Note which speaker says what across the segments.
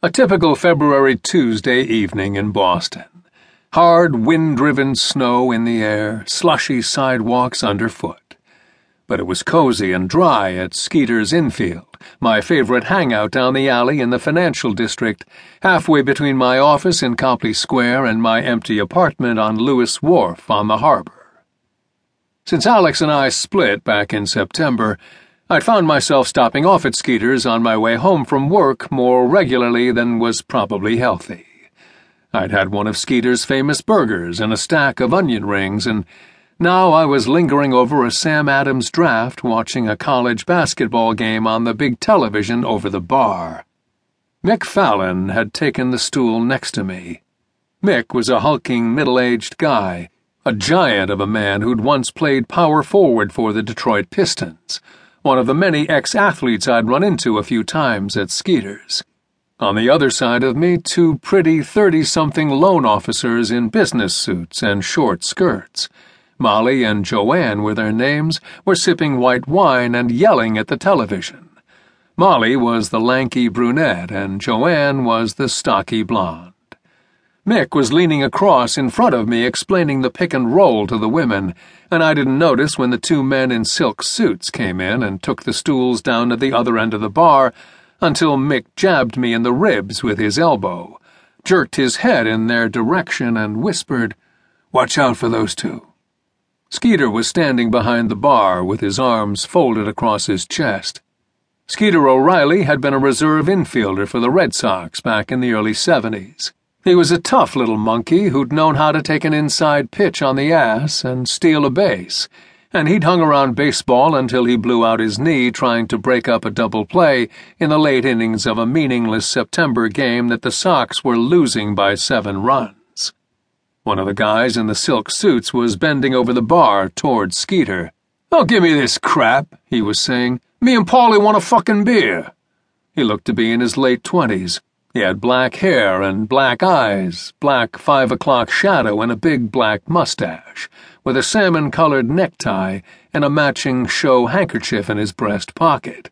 Speaker 1: A typical February Tuesday evening in Boston. Hard, wind driven snow in the air, slushy sidewalks underfoot. But it was cozy and dry at Skeeter's Infield, my favorite hangout down the alley in the financial district, halfway between my office in Copley Square and my empty apartment on Lewis Wharf on the harbor. Since Alex and I split back in September, I'd found myself stopping off at Skeeter's on my way home from work more regularly than was probably healthy. I'd had one of Skeeter's famous burgers and a stack of onion rings, and now I was lingering over a Sam Adams draft watching a college basketball game on the big television over the bar. Mick Fallon had taken the stool next to me. Mick was a hulking, middle aged guy, a giant of a man who'd once played power forward for the Detroit Pistons one of the many ex athletes I'd run into a few times at Skeeter's. On the other side of me, two pretty 30 something loan officers in business suits and short skirts. Molly and Joanne were their names, were sipping white wine and yelling at the television. Molly was the lanky brunette, and Joanne was the stocky blonde. Mick was leaning across in front of me explaining the pick and roll to the women, and I didn't notice when the two men in silk suits came in and took the stools down to the other end of the bar until Mick jabbed me in the ribs with his elbow, jerked his head in their direction, and whispered, Watch out for those two. Skeeter was standing behind the bar with his arms folded across his chest. Skeeter O'Reilly had been a reserve infielder for the Red Sox back in the early 70s. He was a tough little monkey who'd known how to take an inside pitch on the ass and steal a base, and he'd hung around baseball until he blew out his knee trying to break up a double play in the late innings of a meaningless September game that the Sox were losing by seven runs. One of the guys in the silk suits was bending over the bar toward Skeeter. Don't give me this crap, he was saying. Me and Paulie want a fucking beer. He looked to be in his late twenties. He had black hair and black eyes, black five o'clock shadow, and a big black mustache, with a salmon colored necktie and a matching show handkerchief in his breast pocket.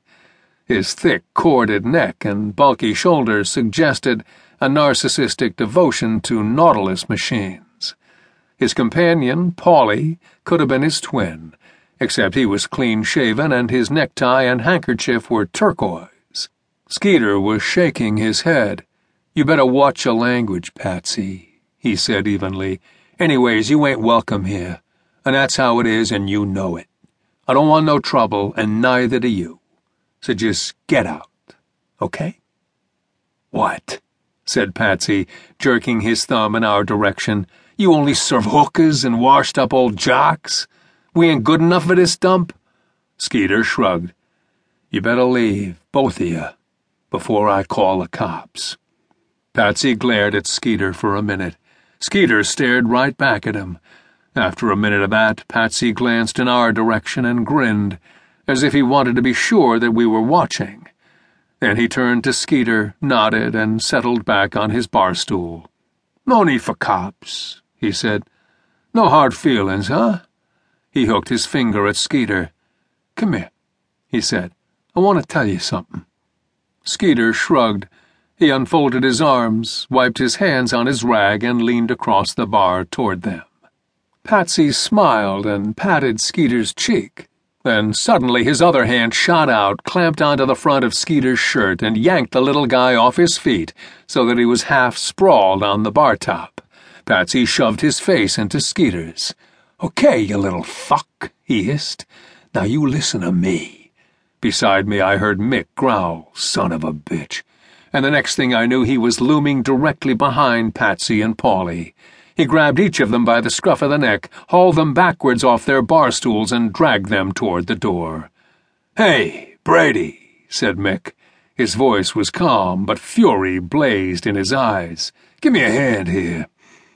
Speaker 1: His thick, corded neck and bulky shoulders suggested a narcissistic devotion to Nautilus machines. His companion, Paulie, could have been his twin, except he was clean shaven and his necktie and handkerchief were turquoise. Skeeter was shaking his head. You better watch your language, Patsy, he said evenly. Anyways, you ain't welcome here, and that's how it is, and you know it. I don't want no trouble, and neither do you. So just get out, okay? What? said Patsy, jerking his thumb in our direction. You only serve hookers and washed up old jocks? We ain't good enough for this dump? Skeeter shrugged. You better leave, both of you before I call the cops. Patsy glared at Skeeter for a minute. Skeeter stared right back at him. After a minute of that, Patsy glanced in our direction and grinned, as if he wanted to be sure that we were watching. Then he turned to Skeeter, nodded, and settled back on his bar stool. No need for cops, he said. No hard feelings, huh? He hooked his finger at Skeeter. Come here, he said. I want to tell you something. Skeeter shrugged. He unfolded his arms, wiped his hands on his rag, and leaned across the bar toward them. Patsy smiled and patted Skeeter's cheek. Then suddenly his other hand shot out, clamped onto the front of Skeeter's shirt, and yanked the little guy off his feet so that he was half sprawled on the bar top. Patsy shoved his face into Skeeter's. Okay, you little fuck, he hissed. Now you listen to me. Beside me, I heard Mick growl, son of a bitch. And the next thing I knew, he was looming directly behind Patsy and Paulie. He grabbed each of them by the scruff of the neck, hauled them backwards off their bar stools, and dragged them toward the door. Hey, Brady, said Mick. His voice was calm, but fury blazed in his eyes. Give me a hand here.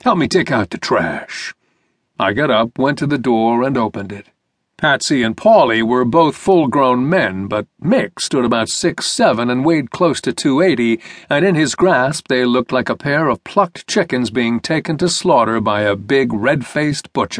Speaker 1: Help me take out the trash. I got up, went to the door, and opened it. Patsy and Paulie were both full grown men, but Mick stood about six seven and weighed close to 280, and in his grasp they looked like a pair of plucked chickens being taken to slaughter by a big red faced butcher.